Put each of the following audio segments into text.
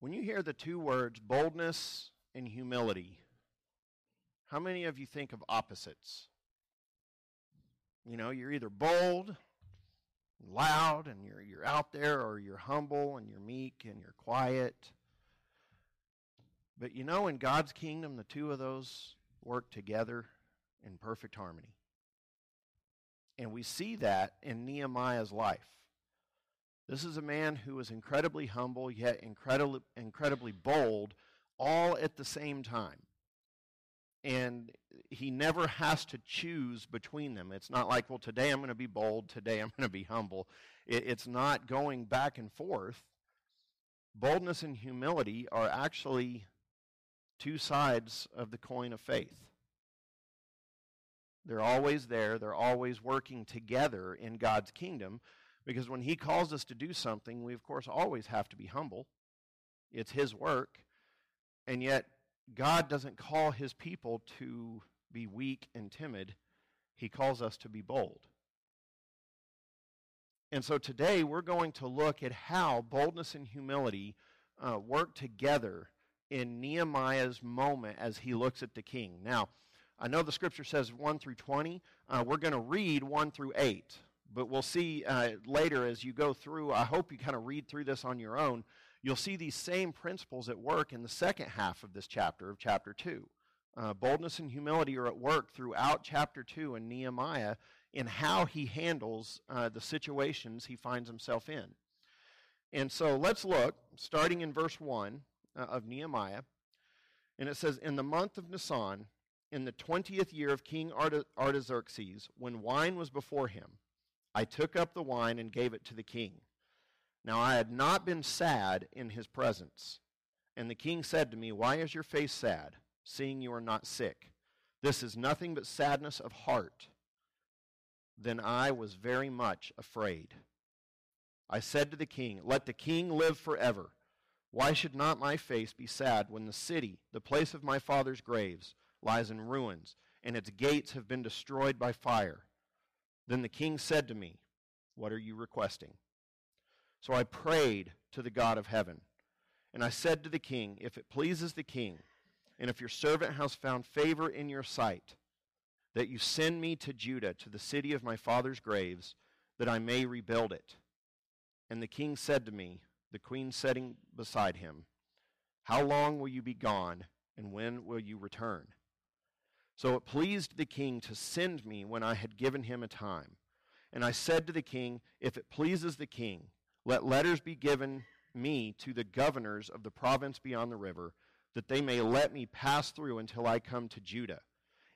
When you hear the two words boldness and humility, how many of you think of opposites? You know, you're either bold, loud, and you're, you're out there, or you're humble and you're meek and you're quiet. But you know, in God's kingdom, the two of those work together in perfect harmony. And we see that in Nehemiah's life. This is a man who was incredibly humble, yet incredibly, incredibly bold, all at the same time. And he never has to choose between them. It's not like, well, today I'm going to be bold, today I'm going to be humble. It, it's not going back and forth. Boldness and humility are actually two sides of the coin of faith. They're always there, they're always working together in God's kingdom because when He calls us to do something, we, of course, always have to be humble. It's His work. And yet, God doesn't call His people to be weak and timid, He calls us to be bold. And so today we're going to look at how boldness and humility uh, work together in Nehemiah's moment as he looks at the king. Now, I know the scripture says 1 through 20. Uh, we're going to read 1 through 8, but we'll see uh, later as you go through. I hope you kind of read through this on your own. You'll see these same principles at work in the second half of this chapter, of chapter 2. Uh, boldness and humility are at work throughout chapter 2 in Nehemiah in how he handles uh, the situations he finds himself in. And so let's look, starting in verse 1 uh, of Nehemiah. And it says, In the month of Nisan, in the twentieth year of King Artaxerxes, when wine was before him, I took up the wine and gave it to the king. Now I had not been sad in his presence. And the king said to me, Why is your face sad, seeing you are not sick? This is nothing but sadness of heart. Then I was very much afraid. I said to the king, Let the king live forever. Why should not my face be sad when the city, the place of my father's graves, lies in ruins, and its gates have been destroyed by fire? Then the king said to me, What are you requesting? So I prayed to the God of heaven. And I said to the king, If it pleases the king, and if your servant has found favor in your sight, that you send me to Judah, to the city of my father's graves, that I may rebuild it. And the king said to me, the queen sitting beside him, How long will you be gone, and when will you return? So it pleased the king to send me when I had given him a time. And I said to the king, If it pleases the king, let letters be given me to the governors of the province beyond the river, that they may let me pass through until I come to Judah.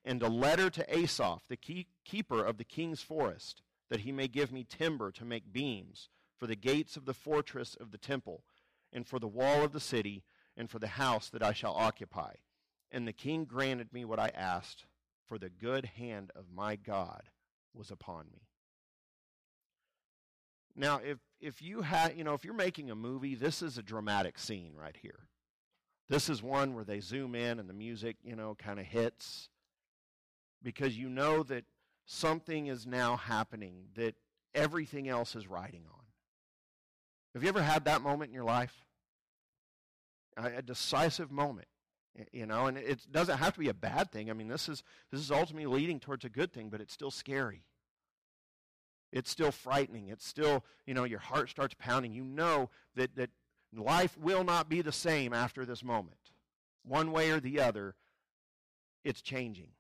And a letter to Asaph, the keeper of the king's forest, that he may give me timber to make beams for the gates of the fortress of the temple, and for the wall of the city, and for the house that I shall occupy. And the king granted me what I asked, for the good hand of my God was upon me. Now, if if you had, you know, if you're making a movie, this is a dramatic scene right here. This is one where they zoom in and the music, you know, kind of hits because you know that something is now happening that everything else is riding on. Have you ever had that moment in your life? A, a decisive moment, you know, and it doesn't have to be a bad thing. I mean, this is this is ultimately leading towards a good thing, but it's still scary. It's still frightening. It's still, you know, your heart starts pounding. You know that that life will not be the same after this moment. One way or the other, it's changing.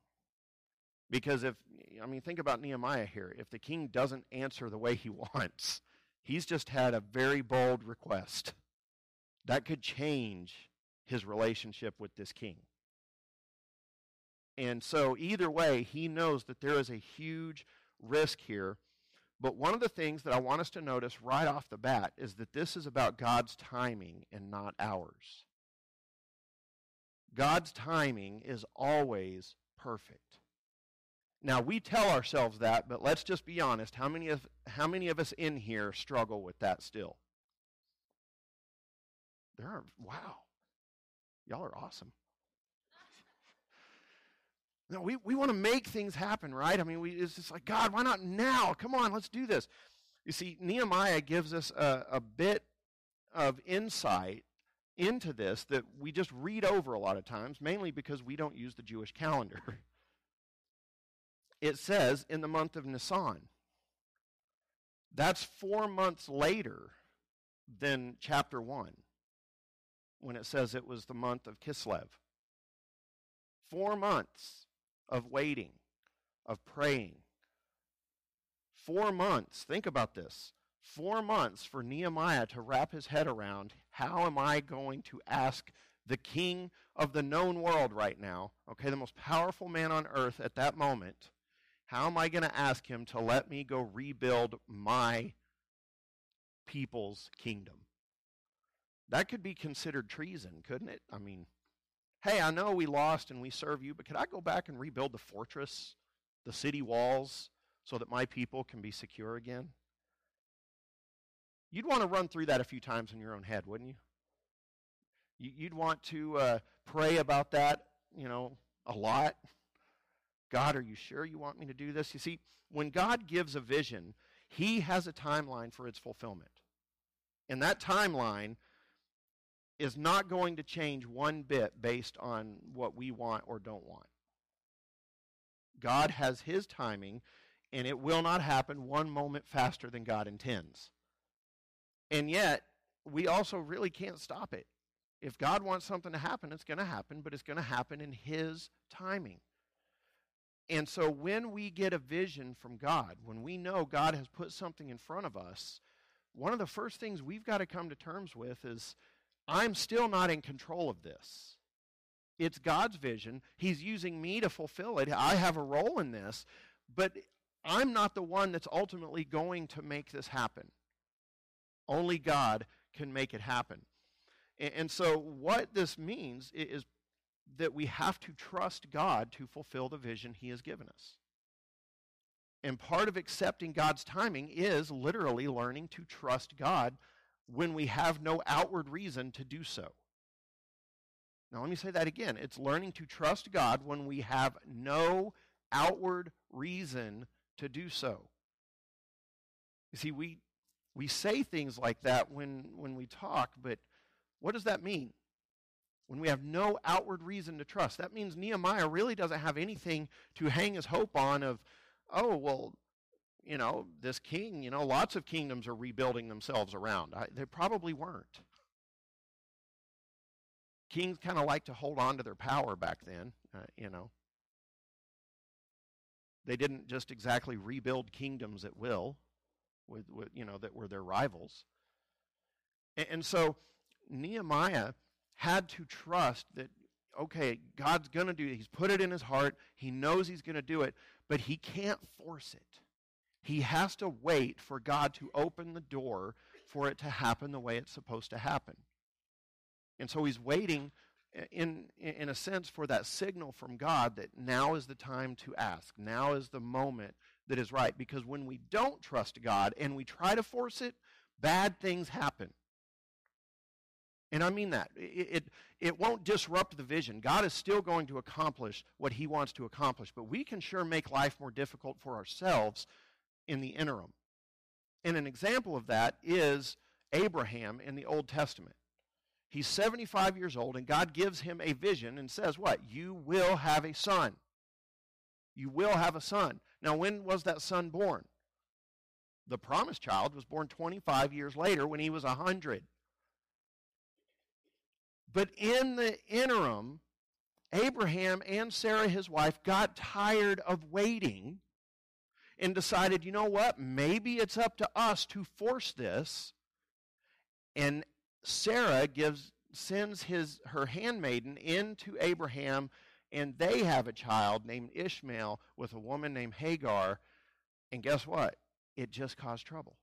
Because if I mean, think about Nehemiah here. If the king doesn't answer the way he wants, He's just had a very bold request that could change his relationship with this king. And so, either way, he knows that there is a huge risk here. But one of the things that I want us to notice right off the bat is that this is about God's timing and not ours. God's timing is always perfect. Now, we tell ourselves that, but let's just be honest. How many of, how many of us in here struggle with that still? There are, wow. Y'all are awesome. No, we, we want to make things happen, right? I mean, we, it's just like, God, why not now? Come on, let's do this. You see, Nehemiah gives us a, a bit of insight into this that we just read over a lot of times, mainly because we don't use the Jewish calendar. It says in the month of Nisan. That's four months later than chapter 1 when it says it was the month of Kislev. Four months of waiting, of praying. Four months, think about this. Four months for Nehemiah to wrap his head around how am I going to ask the king of the known world right now, okay, the most powerful man on earth at that moment, how am I going to ask him to let me go rebuild my people's kingdom? That could be considered treason, couldn't it? I mean, hey, I know we lost and we serve you, but could I go back and rebuild the fortress, the city walls, so that my people can be secure again? You'd want to run through that a few times in your own head, wouldn't you? You'd want to uh, pray about that, you know, a lot. God, are you sure you want me to do this? You see, when God gives a vision, He has a timeline for its fulfillment. And that timeline is not going to change one bit based on what we want or don't want. God has His timing, and it will not happen one moment faster than God intends. And yet, we also really can't stop it. If God wants something to happen, it's going to happen, but it's going to happen in His timing. And so when we get a vision from God, when we know God has put something in front of us, one of the first things we've got to come to terms with is I'm still not in control of this. It's God's vision. He's using me to fulfill it. I have a role in this, but I'm not the one that's ultimately going to make this happen. Only God can make it happen. And, so, what this means is that we have to trust God to fulfill the vision He has given us. And part of accepting God's timing is literally learning to trust God when we have no outward reason to do so. Now, let me say that again. It's learning to trust God when we have no outward reason to do so. You see, we we say things like that when, when we talk, but what does that mean? When we have no outward reason to trust, that means Nehemiah really doesn't have anything to hang his hope on of, oh, well, you know, this king, you know, lots of kingdoms are rebuilding themselves around. I, they probably weren't. Kings kind of like to hold on to their power back then, uh, you know. They didn't just exactly rebuild kingdoms at will with, with you know that were their rivals. And, and so Nehemiah had to trust that okay, God's going to do it. He's put it in his heart. He knows he's going to do it, but he can't force it. He has to wait for God to open the door for it to happen the way it's supposed to happen. And so he's waiting in, in a sense for that signal from God that now is the time to ask. Now is the moment that is right. Because when we don't trust God and we try to force it, bad things happen. And I mean that. It, it, it, won't disrupt the vision. God is still going to accomplish what he wants to accomplish, but we can sure make life more difficult for ourselves in the interim. And an example of that is Abraham in the Old Testament. He's 75 years old, and God gives him a vision and says, What? You will have a son. You will have a son. Now, when was that son born? The promised child was born 25 years later when he was 100. But in the interim, Abraham and Sarah, his wife, got tired of waiting and decided, you know what? Maybe it's up to us to force this. And Sarah gives sends his her handmaiden into Abraham and they have a child named Ishmael with a woman named Hagar. And guess what? It just caused trouble.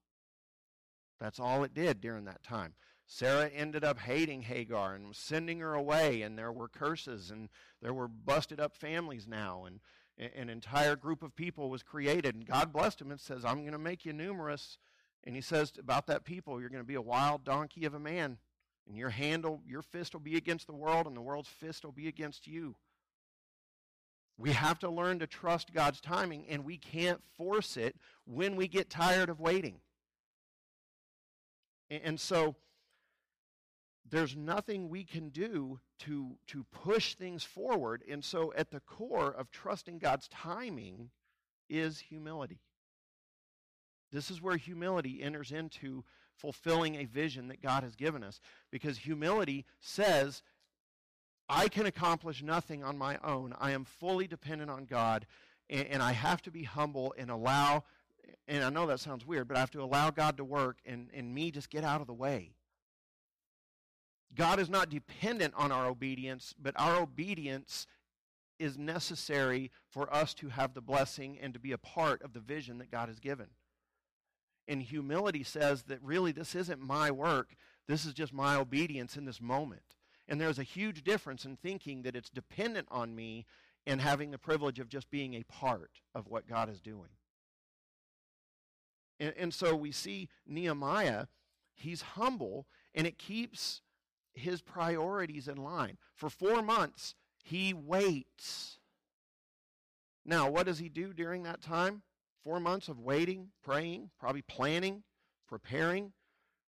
That's all it did during that time. Sarah ended up hating Hagar and was sending her away, and there were curses, and there were busted up families now, and an entire group of people was created. And God blessed him and says, I'm going to make you numerous. And he says about that people, you're going to be a wild donkey of a man. And your handle, your fist will be against the world, and the world's fist will be against you. We have to learn to trust God's timing, and we can't force it when we get tired of waiting. And so, there's nothing we can do to, to push things forward. And so, at the core of trusting God's timing is humility. This is where humility enters into fulfilling a vision that God has given us. Because humility says, I can accomplish nothing on my own. I am fully dependent on God, and, and, I have to be humble and allow, and I know that sounds weird, but I have to allow God to work and, and me just get out of the way. God is not dependent on our obedience, but our obedience is necessary for us to have the blessing and to be a part of the vision that God has given. And humility says that really this isn't my work, this is just my obedience in this moment. And there's a huge difference in thinking that it's dependent on me and having the privilege of just being a part of what God is doing. And, and so we see Nehemiah, he's humble, and it keeps his priorities in line. For four months, he waits. Now, what does he do during that time? Four months of waiting, praying, probably planning, preparing,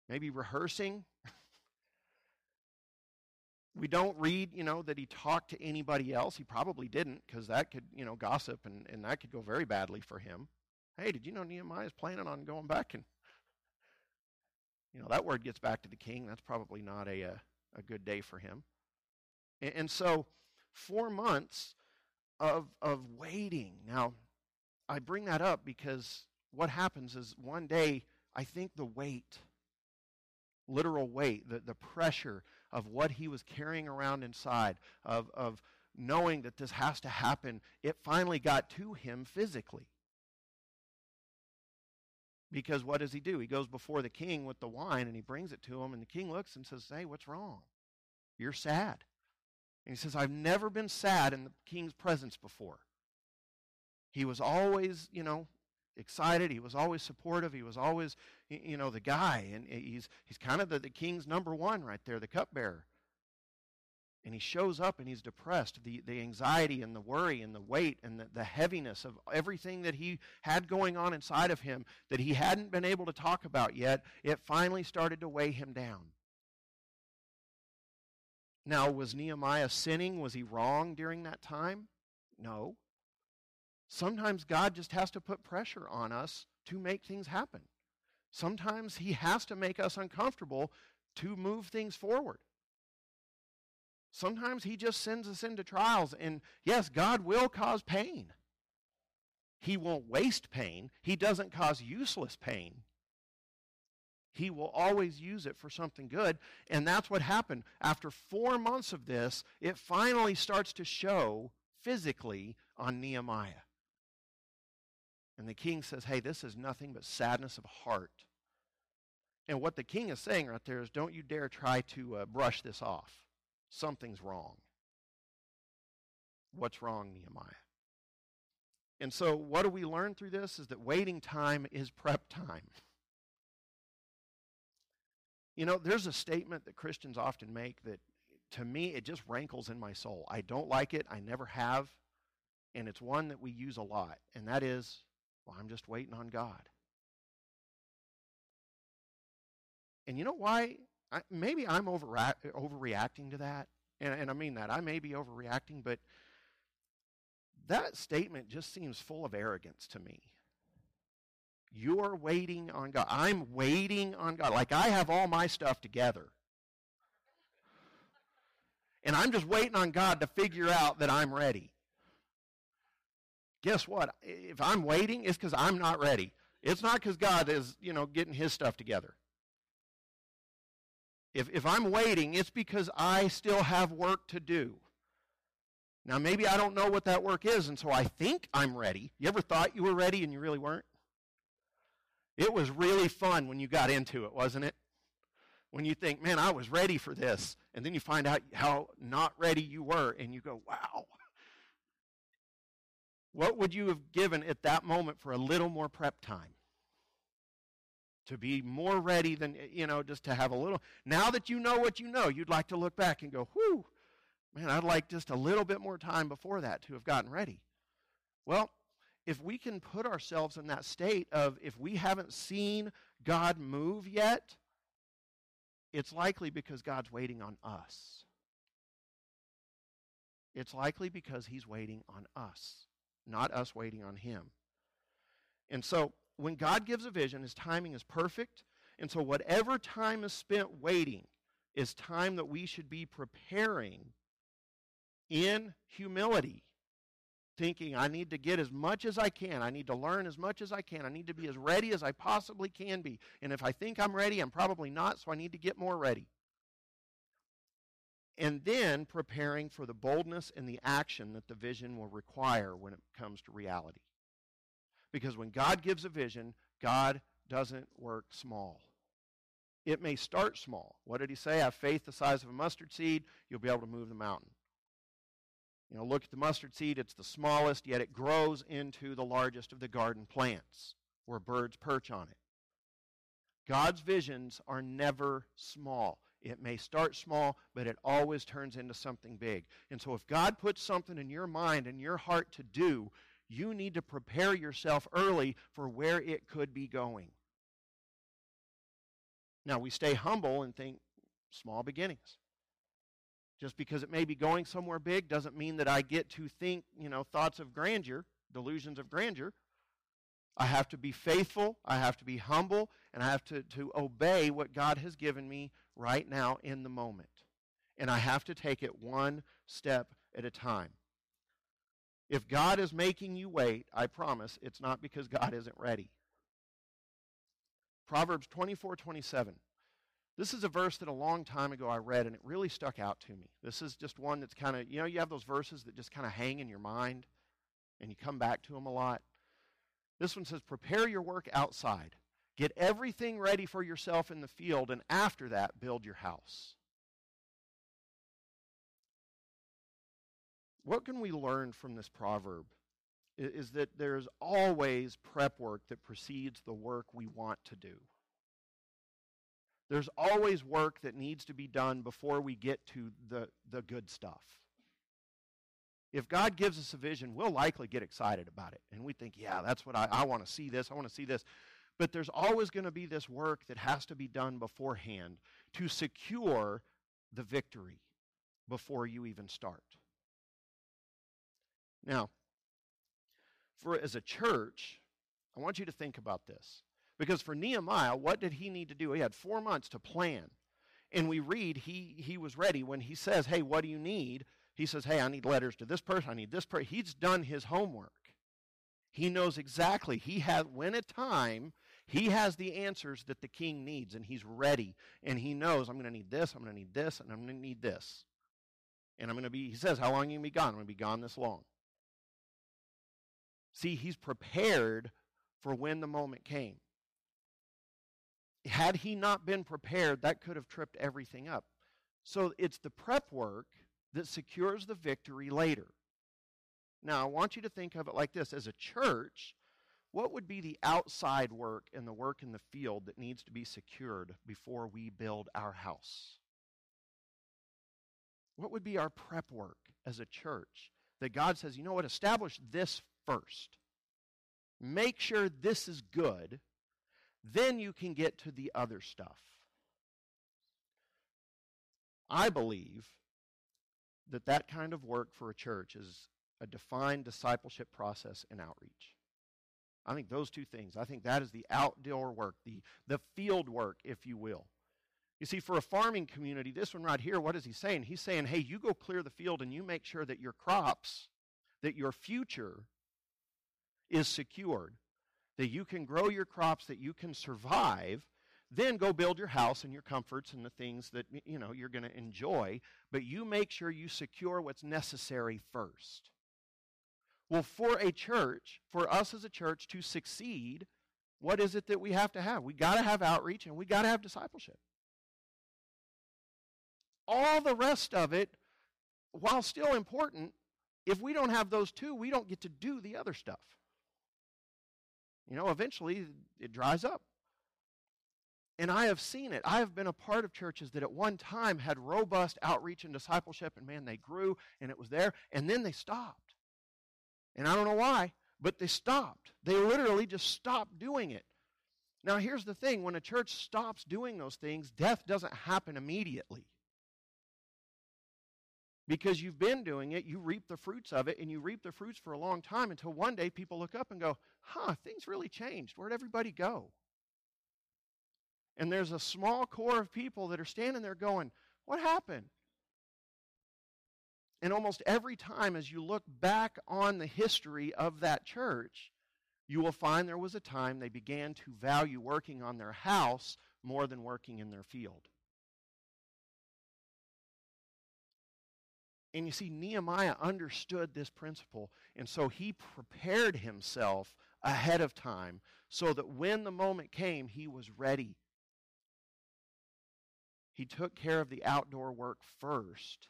maybe rehearsing. we don't read, you know, that he talked to anybody else. He probably didn't, because that could, you know, gossip and, and that could go very badly for him. Hey, did you know Nehemiah is planning on going back and you know that word gets back to the king. That's probably not a, a uh, a good day for him. And, so, four months of, of waiting. Now, I bring that up because what happens is one day, I think the weight, literal weight, the, the pressure of what he was carrying around inside, of, of knowing that this has to happen, it finally got to him physically. Because what does he do? He goes before the king with the wine and he brings it to him, and the king looks and says, Hey, what's wrong? You're sad. And he says, I've never been sad in the king's presence before. He was always, you know, excited. He was always supportive. He was always, you know, the guy. And eh, he's, he's kind of the, the king's number one right there, the cupbearer and he shows up and he's depressed. The, the anxiety and the worry and the weight and the, the heaviness of everything that he had going on inside of him that he hadn't been able to talk about yet, it finally started to weigh him down. Now, was Nehemiah sinning? Was he wrong during that time? No. Sometimes God just has to put pressure on us to make things happen. Sometimes he has to make us uncomfortable to move things forward. Sometimes He just sends us into trials. And yes, God will cause pain. He won't waste pain, He doesn't cause useless pain. He will always use it for something good. And that's what happened. After four months of this, it finally starts to show physically on Nehemiah. And the king says, Hey, this is nothing but sadness of heart. And what the king is saying right there is, Don't you dare try to uh, brush this off something's wrong. What's wrong, Nehemiah? And so, what do we learn through this? Is that waiting time is prep time. You know, there's a statement that Christians often make that to me it just rankles in my soul. I don't like it, I never have, and it's one that we use a lot, and that is, well, I'm just waiting on God. And you know why I, maybe I'm overreacting to that, and, and I mean that. I may be overreacting, but that statement just seems full of arrogance to me. You're waiting on God. I'm waiting on God. Like I have all my stuff together. And I'm just waiting on God to figure out that I'm ready. Guess what? If I'm waiting, it's because I'm not ready. It's not because God is, you know, getting his stuff together. If, if I'm waiting, it's because I still have work to do. Now, maybe I don't know what that work is, and so I think I'm ready. You ever thought you were ready and you really weren't? It was really fun when you got into it, wasn't it? When you think, man, I was ready for this, and then you find out how not ready you were, and you go, wow. What would you have given at that moment for a little more prep time? To be more ready than, eh, you know, just to have a little. Now that you know what you know, you'd like to look back and go, whew, man, I'd like just a little bit more time before that to have gotten ready. Well, if we can put ourselves in that state of if we haven't seen God move yet, it's likely because God's waiting on us. It's likely because he's waiting on us, not us waiting on him. And so, when God gives a vision, his timing is perfect. And so, whatever time is spent waiting is time that we should be preparing in humility, thinking, I need to get as much as I can. I need to learn as much as I can. I need to be as ready as I possibly can be. And if I think I'm ready, I'm probably not, so I need to get more ready. And then preparing for the boldness and the action that the vision will require when it comes to reality. Because when God gives a vision, God doesn't work small. It may start small. What did he say? Have faith the size of a mustard seed, you'll be able to move the mountain. You know, look at the mustard seed, it's the smallest, yet it grows into the largest of the garden plants where birds perch on it. God's visions are never small. It may start small, but it always turns into something big. And so, if God puts something in your mind and your heart to do, you need to prepare yourself early for where it could be going. Now, we stay humble and think small beginnings. Just because it may be going somewhere big doesn't mean that I get to think, you know, thoughts of grandeur, delusions of grandeur. I have to be faithful, I have to be humble, and I have to, to obey what God has given me right now in the moment. And I have to take it one step at a time. If God is making you wait, I promise it's not because God isn't ready. Proverbs 24 27. This is a verse that a long time ago I read, and it really stuck out to me. This is just one that's kind of, you know, you have those verses that just kind of hang in your mind, and you come back to them a lot. This one says, Prepare your work outside. Get everything ready for yourself in the field, and after that, build your house. What can we learn from this proverb? Is that there's always prep work that precedes the work we want to do. There's always work that needs to be done before we get to the, the good stuff. If God gives us a vision, we'll likely get excited about it. And we think, yeah, that's what I, I want to see this, I want to see this. But there's always going to be this work that has to be done beforehand to secure the victory before you even start. Now, for as a church, I want you to think about this. Because for Nehemiah, what did he need to do? He had four months to plan. And we read he, he was ready when he says, Hey, what do you need? He says, Hey, I need letters to this person. I need this person. He's done his homework. He knows exactly. He has, when at time, he has the answers that the king needs, and he's ready. And he knows, I'm going to need this, I'm going to need this, and I'm going to need this. And I'm going to be, he says, How long are you going to be gone? I'm going to be gone this long. See, he's prepared for when the moment came had he not been prepared, that could have tripped everything up. So it's the prep work that secures the victory later. Now, I want you to think of it like this as a church, what would be the outside work and the work in the field that needs to be secured before we build our house? What would be our prep work as a church that God says, you know what, establish this first? Make sure this is good then you can get to the other stuff. I believe that that kind of work for a church is a defined discipleship process and outreach. I think those two things. I think that is the outdoor work, the, the field work, if you will. You see, for a farming community, this one right here, what is he saying? He's saying, hey, you go clear the field and you make sure that your crops, that your future is secured that you can grow your crops, that you can survive, then go build your house and your comforts and the things that you know you're going to enjoy, but you make sure you secure what's necessary first. Well, for a church, for us as a church to succeed, what is it that we have to have? We got to have outreach and we got to have discipleship. All the rest of it, while still important, if we don't have those two, we don't get to do the other stuff. You know, eventually it dries up. And I have seen it. I have been a part of churches that at one time had robust outreach and discipleship, and man, they grew and it was there, and then they stopped. And I don't know why, but they stopped. They literally just stopped doing it. Now, here's the thing when a church stops doing those things, death doesn't happen immediately. Because you've been doing it, you reap the fruits of it, and you reap the fruits for a long time until one day people look up and go, huh, things really changed. Where'd everybody go? And there's a small core of people that are standing there going, what happened? And almost every time, as you look back on the history of that church, you will find there was a time they began to value working on their house more than working in their field. And you see, Nehemiah understood this principle, and so he prepared himself ahead of time so that when the moment came, he was ready. He took care of the outdoor work first,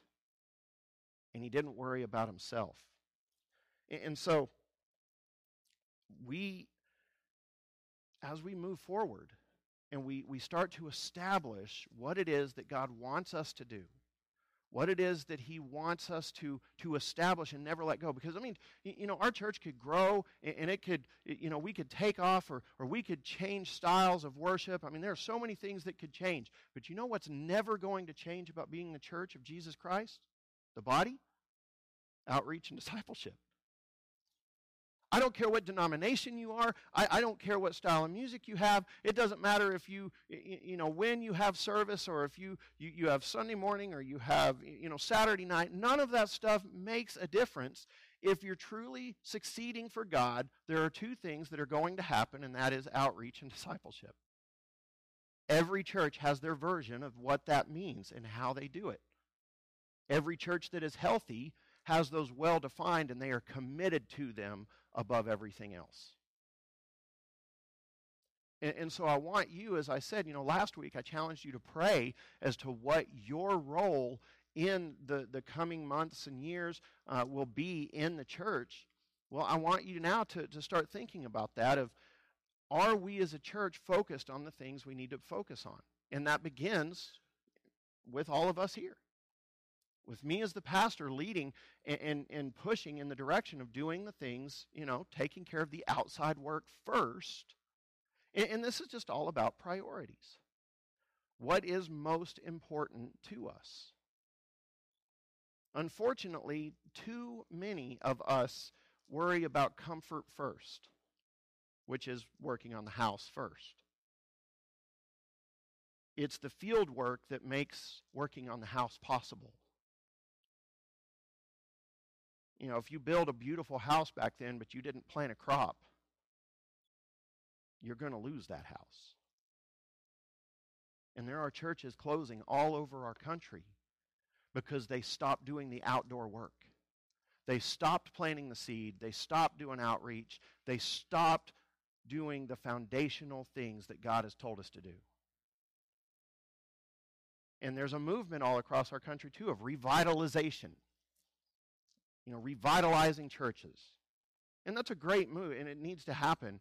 and he didn't worry about himself. And so, we, as we move forward and we, we start to establish what it is that God wants us to do, what it is that he wants us to, to establish and never let go. Because, I mean, you know, our church could grow and it could, you know, we could take off or, or we could change styles of worship. I mean, there are so many things that could change. But you know what's never going to change about being the church of Jesus Christ? The body? Outreach and discipleship. I don't care what denomination you are. I, I, don't care what style of music you have. It doesn't matter if you, you know, when you have service or if you, you, you have Sunday morning or you have, you know, Saturday night. None of that stuff makes a difference. If you're truly succeeding for God, there are two things that are going to happen, and that is outreach and discipleship. Every church has their version of what that means and how they do it. Every church that is healthy has those well defined and they are committed to them above everything else. And, and, so I want you, as I said, you know, last week I challenged you to pray as to what your role in the, the coming months and years uh, will be in the church. Well, I want you now to, to start thinking about that of are we as a church focused on the things we need to focus on? And that begins with all of us here with me as the pastor leading and, and, and, pushing in the direction of doing the things, you know, taking care of the outside work first. And, and this is just all about priorities. What is most important to us? Unfortunately, too many of us worry about comfort first, which is working on the house first. It's the field work that makes working on the house possible. You know, if you build a beautiful house back then, but you didn't plant a crop, you're going to lose that house. And there are churches closing all over our country because they stopped doing the outdoor work. They stopped planting the seed. They stopped doing outreach. They stopped doing the foundational things that God has told us to do. And there's a movement all across our country, too, of revitalization you know, revitalizing churches. And that's a great move, and it needs to happen.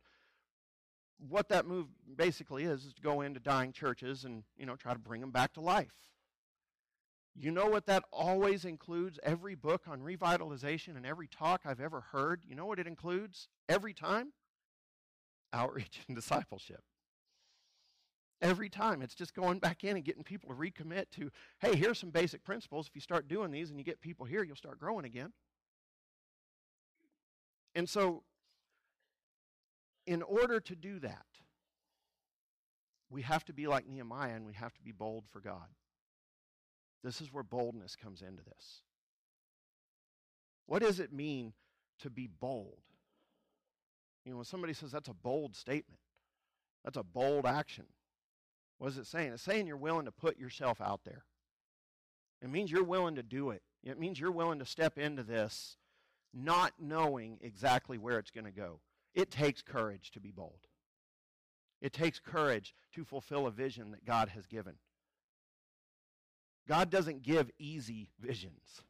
What that move basically is, is to go into dying churches and, you know, try to bring them back to life. You know what that always includes? Every book on revitalization and every talk I've ever heard, you know what it includes every time? Outreach and discipleship. Every time. It's just going back in and getting people to recommit to, hey, here's some basic principles. If you start doing these and you get people here, you'll start growing again. And so, in order to do that, we have to be like Nehemiah and we have to be bold for God. This is where boldness comes into this. What does it mean to be bold? You know, when somebody says that's a bold statement, that's a bold action. What is it saying? It's saying you're willing to put yourself out there. It means you're willing to do it. It means you're willing to step into this not knowing exactly where it's going to go. It takes courage to be bold. It takes courage to fulfill a vision that God has given. God doesn't give easy visions.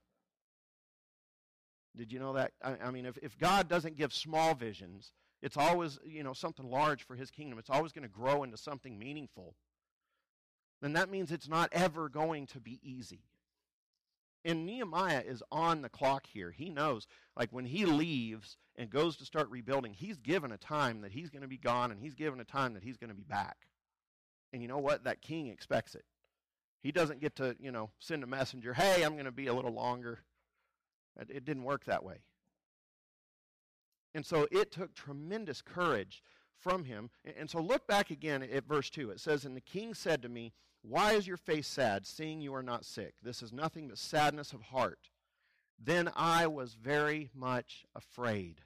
Did you know that? I, I, mean, if, if God doesn't give small visions, it's always, you know, something large for his kingdom. It's always going to grow into something meaningful. Then that means it's not ever going to be easy. And Nehemiah is on the clock here. He knows, like when he leaves and goes to start rebuilding, he's given a time that he's going to be gone and he's given a time that he's going to be back. And you know what? That king expects it. He doesn't get to, you know, send a messenger, hey, I'm going to be a little longer. It didn't work that way. And so it took tremendous courage from him. And so look back again at verse 2. It says, And the king said to me, Why is your face sad, seeing you are not sick? This is nothing but sadness of heart. Then I was very much afraid.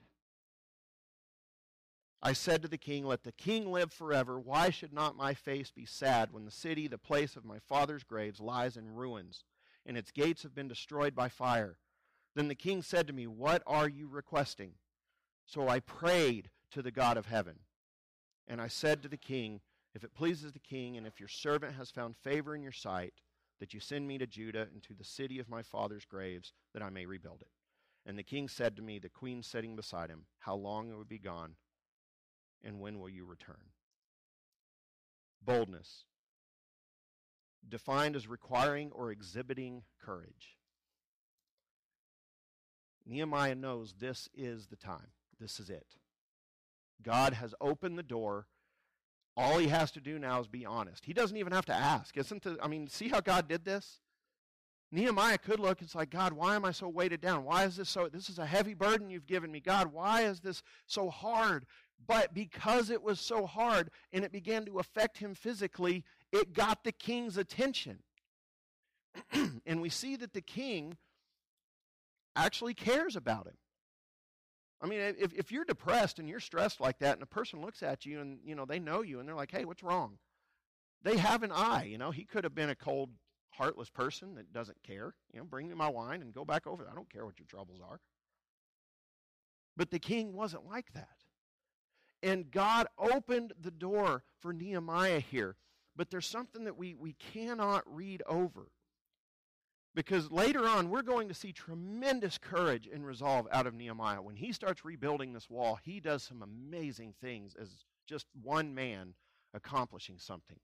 I said to the king, Let the king live forever. Why should not my face be sad when the city, the place of my father's graves, lies in ruins, and its gates have been destroyed by fire? Then the king said to me, What are you requesting? So I prayed to the God of heaven. And I said to the king, If it pleases the king, and if your servant has found favor in your sight, that you send me to Judah and to the city of my father's graves, that I may rebuild it. And the king said to me, the queen sitting beside him, How long it would be gone, and when will you return? Boldness, defined as requiring or exhibiting courage. Nehemiah knows this is the time. This is it. God has opened the door. All he has to do now is be honest. He doesn't even have to ask. Isn't the, I mean, see how God did this? Nehemiah could look, it's like, God, why am I so weighted down? Why is this so? This is a heavy burden you've given me. God, why is this so hard? But because it was so hard and it began to affect him physically, it got the king's attention. and we see that the king actually cares about him. I mean, if, if you're depressed and you're stressed like that, and a person looks at you and, you know, they know you and they're like, hey, what's wrong? They have an eye, you know. He could have been a cold, heartless person that doesn't care. You know, bring me my wine and go back over. I don't care what your troubles are. But the king wasn't like that. And God opened the door for Nehemiah here. But there's something that we, we cannot read over. Because later on, we're going to see tremendous courage and resolve out of Nehemiah. When he starts rebuilding this wall, he does some amazing things as just one man accomplishing something.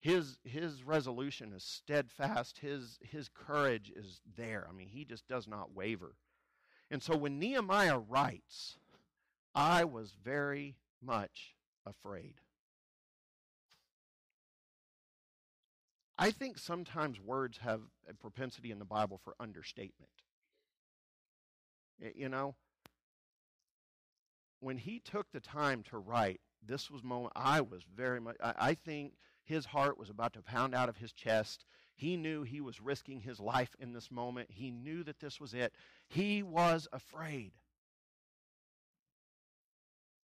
His, his resolution is steadfast, his, his courage is there. I mean, he just does not waver. And so when Nehemiah writes, I was very much afraid. I think sometimes words have a propensity in the Bible for understatement. You know, when he took the time to write, this was moment I was very much I, I think his heart was about to pound out of his chest. He knew he was risking his life in this moment. He knew that this was it. He was afraid.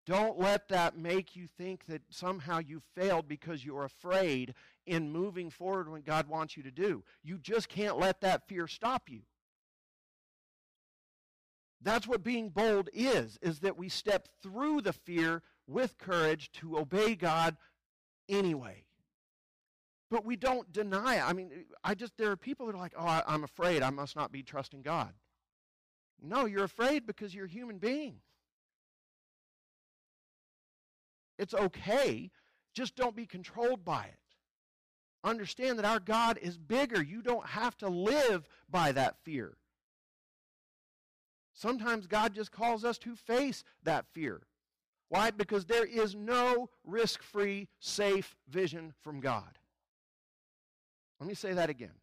Don't let that make you think that somehow you failed because you're afraid in moving forward when God wants you to do. You just can't let that fear stop you. That's what being bold is, is that we step through the fear with courage to obey God anyway. But we don't deny it. I mean, I just there are people that are like, "Oh, I, I'm afraid. I must not be trusting God." No, you're afraid because you're a human being. It's okay. Just don't be controlled by it. Understand that our God is bigger. You don't have to live by that fear. Sometimes God just calls us to face that fear. Why? Because there is no risk free, safe vision from God. Let me say that again.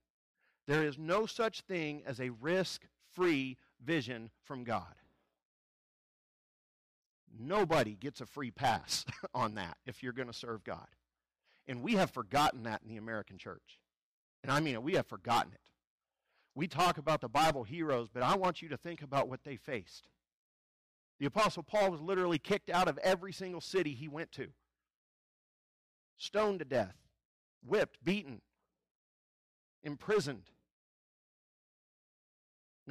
There is no such thing as a risk free vision from God. Nobody gets a free pass on that if you're going to serve God. And we have forgotten that in the American church. And I mean it, we have forgotten it. We talk about the Bible heroes, but I want you to think about what they faced. The Apostle Paul was literally kicked out of every single city he went to, stoned to death, whipped, beaten, imprisoned.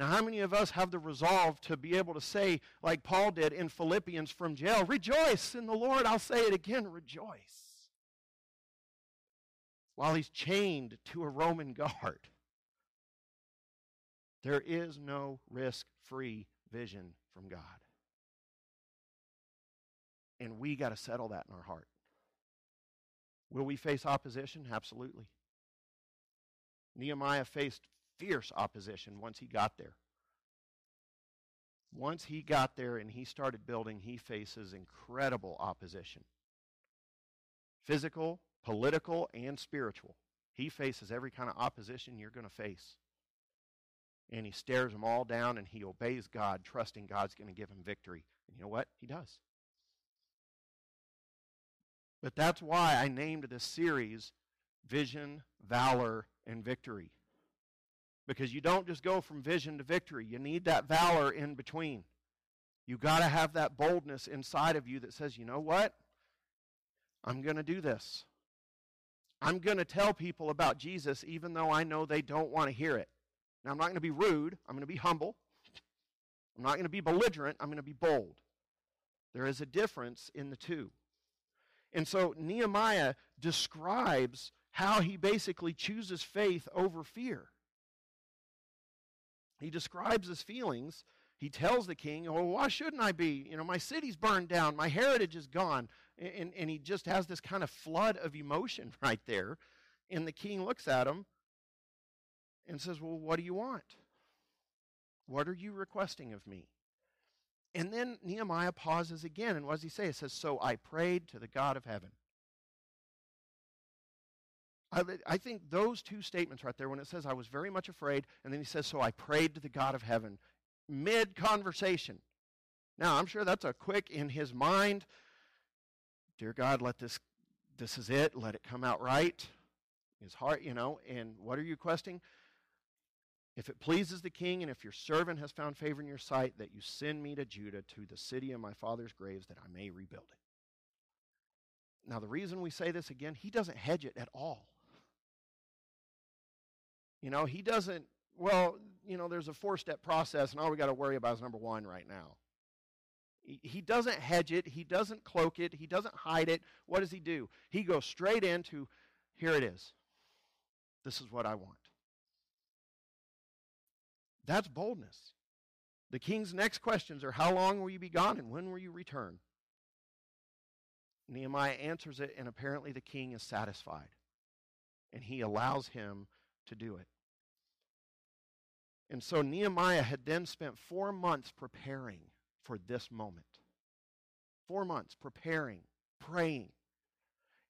Now, how many of us have the resolve to be able to say, like Paul did in Philippians from jail, rejoice in the Lord? I'll say it again, rejoice. While he's chained to a Roman guard. There is no risk free vision from God. And we got to settle that in our heart. Will we face opposition? Absolutely. Nehemiah faced fierce opposition once he got there. Once he got there and he started building, he faces incredible opposition physical, political, and spiritual. He faces every kind of opposition you're going to face. And he stares them all down and he obeys God, trusting God's going to give him victory. And you know what? He does. But that's why I named this series Vision, Valor, and Victory. Because you don't just go from vision to victory, you need that valor in between. You got to have that boldness inside of you that says, you know what? I'm going to do this. I'm going to tell people about Jesus even though I know they don't want to hear it. Now, I'm not going to be rude. I'm going to be humble. I'm not going to be belligerent. I'm going to be bold. There is a difference in the two. And so Nehemiah describes how he basically chooses faith over fear. He describes his feelings. He tells the king, Oh, why shouldn't I be? You know, my city's burned down, my heritage is gone. And, and he just has this kind of flood of emotion right there. And the king looks at him and says, Well, what do you want? What are you requesting of me? And then Nehemiah pauses again. And what does he say? It says, So I prayed to the God of heaven. I, I think those two statements right there, when it says, I was very much afraid, and then he says, So I prayed to the God of heaven, mid conversation. Now, I'm sure that's a quick in his mind. Dear God, let this, this is it, let it come out right. His heart, you know, and what are you questing? If it pleases the king, and if your servant has found favor in your sight, that you send me to Judah, to the city of my father's graves, that I may rebuild it. Now, the reason we say this again, he doesn't hedge it at all. You know, he doesn't, well, you know, there's a four step process, and all we got to worry about is number one right now. He doesn't hedge it, he doesn't cloak it, he doesn't hide it. What does he do? He goes straight into here it is. This is what I want. That's boldness. The king's next questions are How long will you be gone and when will you return? Nehemiah answers it, and apparently the king is satisfied. And he allows him to do it. And so Nehemiah had then spent four months preparing for this moment. Four months preparing, praying.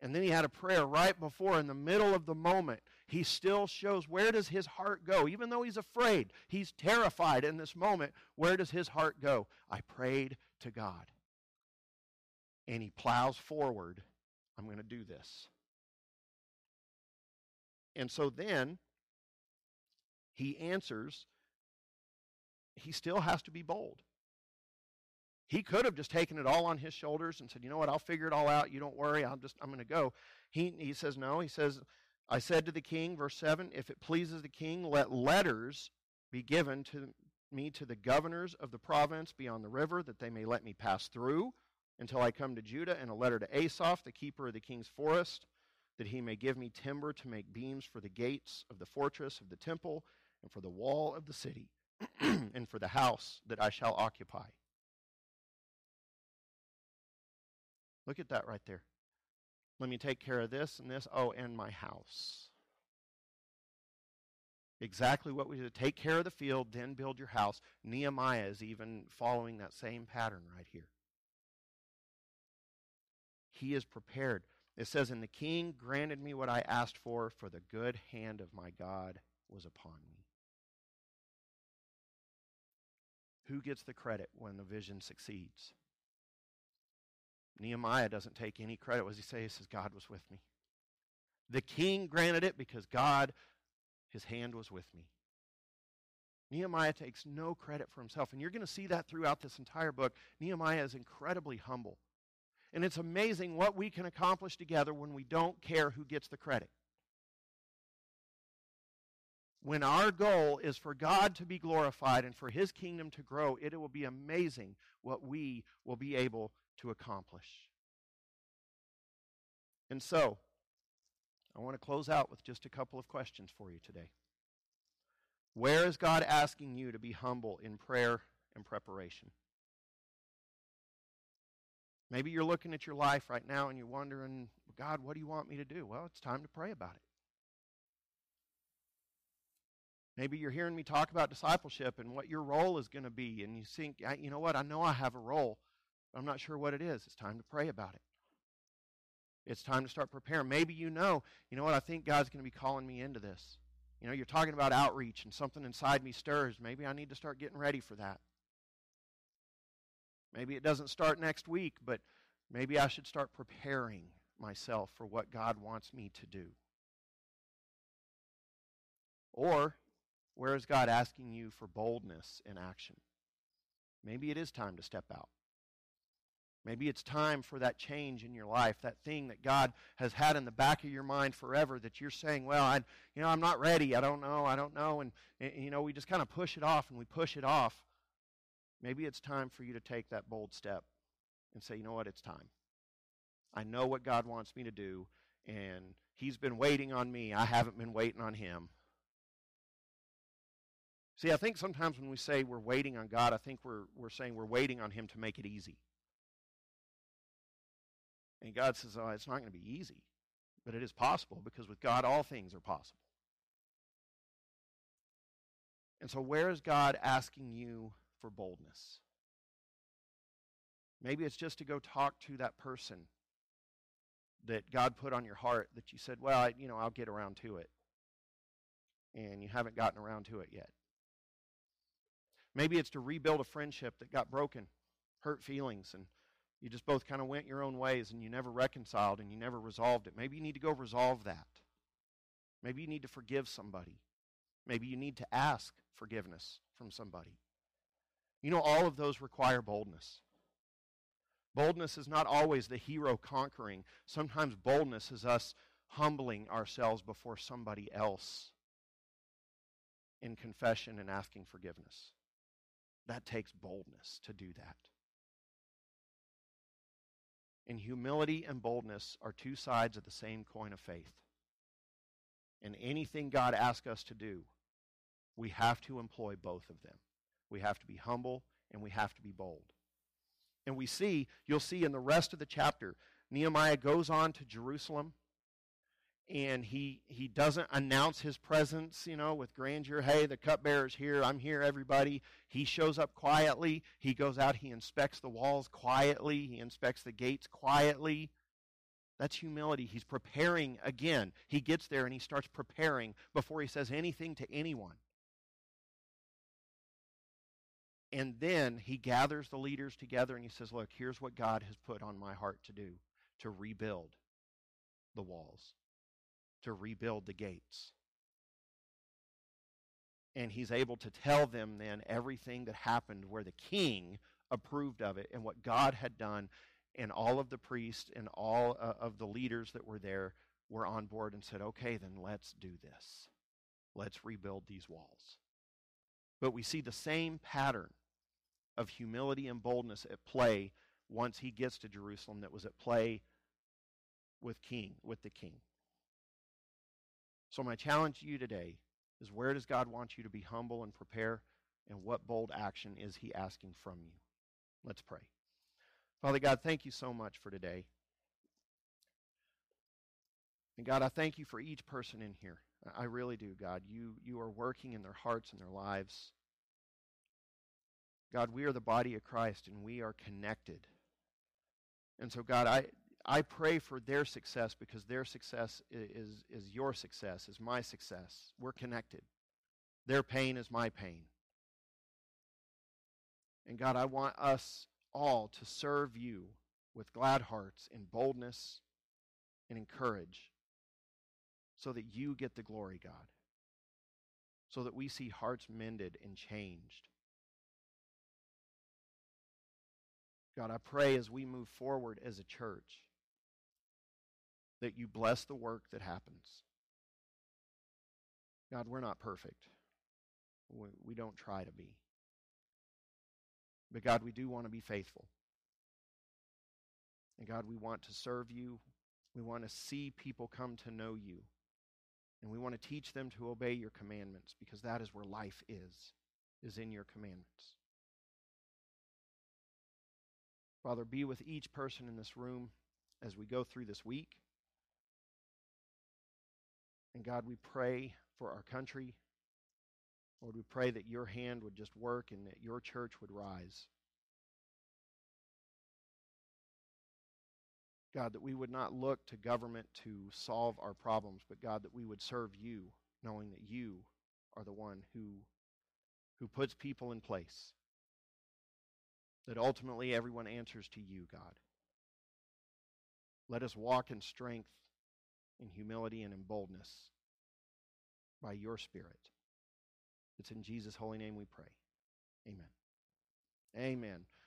And then he had a prayer right before, in the middle of the moment, he still shows where does his heart go? Even though he's afraid he's terrified in this moment where does his heart go? I prayed to god. And he plows forward. I'm going to do this. And so then he answers he still has to be bold. He could have just taken it all on his shoulders and said you know what? I'll figure it all out. You don't worry. I'm just i'm going to go. He, he says no. He says I said to the king, verse 7, if it pleases the king, let letters be given to me to the governors of the province beyond the river, that they may let me pass through until I come to Judah, and a letter to Asaph, the keeper of the king's forest, that he may give me timber to make beams for the gates of the fortress of the temple, and for the wall of the city, and for the house that I shall occupy. Look at that right there. Let me take care of this and this. Oh, and my house. Exactly what we did. Take care of the field, then build your house. Nehemiah is even following that same pattern right here. He is prepared. It says, And the king granted me what I asked for, for the good hand of my God was upon me. Who gets the credit when the vision succeeds? Nehemiah doesn't take any credit. What does he say? He says, God was with me. The king granted it because God, his hand was with me. Nehemiah takes no credit for himself. And you're going to see that throughout this entire book. Nehemiah is incredibly humble. And it's amazing what we can accomplish together when we don't care who gets the credit. When our goal is for God to be glorified and for his kingdom to grow, it will be amazing what we will be able to accomplish. And so, I want to close out with just a couple of questions for you today. Where is God asking you to be humble in prayer and preparation? Maybe you're looking at your life right now and you're wondering, God, what do you want me to do? Well, it's time to pray about it. Maybe you're hearing me talk about discipleship and what your role is going to be, and you think, you know what, I know I have a role, but I'm not sure what it is. It's time to pray about it. It's time to start preparing. Maybe you know, you know what, I think God's going to be calling me into this. You know, you're talking about outreach and something inside me stirs. Maybe I need to start getting ready for that. Maybe it doesn't start next week, but maybe I should start preparing myself for what God wants me to do. Or where is God asking you for boldness in action? Maybe it is time to step out. Maybe it's time for that change in your life, that thing that God has had in the back of your mind forever that you're saying, well, I, you know, I'm not ready. I don't know. I don't know. And, and you know, we just kind of push it off and we push it off. Maybe it's time for you to take that bold step and say, you know what, it's time. I know what God wants me to do, and He's been waiting on me. I haven't been waiting on Him. See, I think sometimes when we say we're waiting on God, I think we're, we're saying we're waiting on Him to make it easy. And God says, oh, it's not going to be easy, but it is possible because with God, all things are possible. And so, where is God asking you for boldness? Maybe it's just to go talk to that person that God put on your heart that you said, well, I, you know, I'll get around to it. And you haven't gotten around to it yet. Maybe it's to rebuild a friendship that got broken, hurt feelings, and you just both kind of went your own ways and you never reconciled and you never resolved it. Maybe you need to go resolve that. Maybe you need to forgive somebody. Maybe you need to ask forgiveness from somebody. You know, all of those require boldness. Boldness is not always the hero conquering. Sometimes boldness is us humbling ourselves before somebody else in confession and asking forgiveness. That takes boldness to do that. And humility and boldness are two sides of the same coin of faith. And anything God asks us to do, we have to employ both of them. We have to be humble and we have to be bold. And we see, you'll see in the rest of the chapter, Nehemiah goes on to Jerusalem and he he doesn't announce his presence, you know, with grandeur. Hey, the cupbearer's here. I'm here, everybody. He shows up quietly. He goes out. He inspects the walls quietly. He inspects the gates quietly. That's humility. He's preparing again. He gets there and he starts preparing before he says anything to anyone. And then he gathers the leaders together and he says, Look, here's what God has put on my heart to do to rebuild the walls to rebuild the gates. And he's able to tell them then everything that happened where the king approved of it and what God had done. And all of the priests and all uh, of the leaders that were there were on board and said, okay, then let's do this. Let's rebuild these walls. But we see the same pattern of humility and boldness at play once he gets to Jerusalem that was at play with king with the king. So, my challenge to you today is where does God want you to be humble and prepare, and what bold action is He asking from you? Let's pray. Father God, thank you so much for today. And God, I thank you for each person in here. I really do, God. You, you are working in their hearts and their lives. God, we are the body of Christ and we are connected. And so, God, I, I pray for their success because their success is, is your success, is my success. We're connected. Their pain is my pain. And God, I want us all to serve you with glad hearts and boldness and in courage so that you get the glory, God. So that we see hearts mended and changed. God, I pray as we move forward as a church that you bless the work that happens. God, we're not perfect. We, don't try to be. But God, we do want to be faithful. And God, we want to serve you. We want to see people come to know you. And we want to teach them to obey your commandments because that is where life is, is in your commandments. Father, be with each person in this room as we go through this week. And God, we pray for our country. Lord, we pray that your hand would just work and that your church would rise. God, that we would not look to government to solve our problems, but God, that we would serve you, knowing that you are the one who, who puts people in place. That ultimately everyone answers to you, God. Let us walk in strength, in humility, and in boldness by your Spirit. It's in Jesus' holy name we pray. Amen. Amen.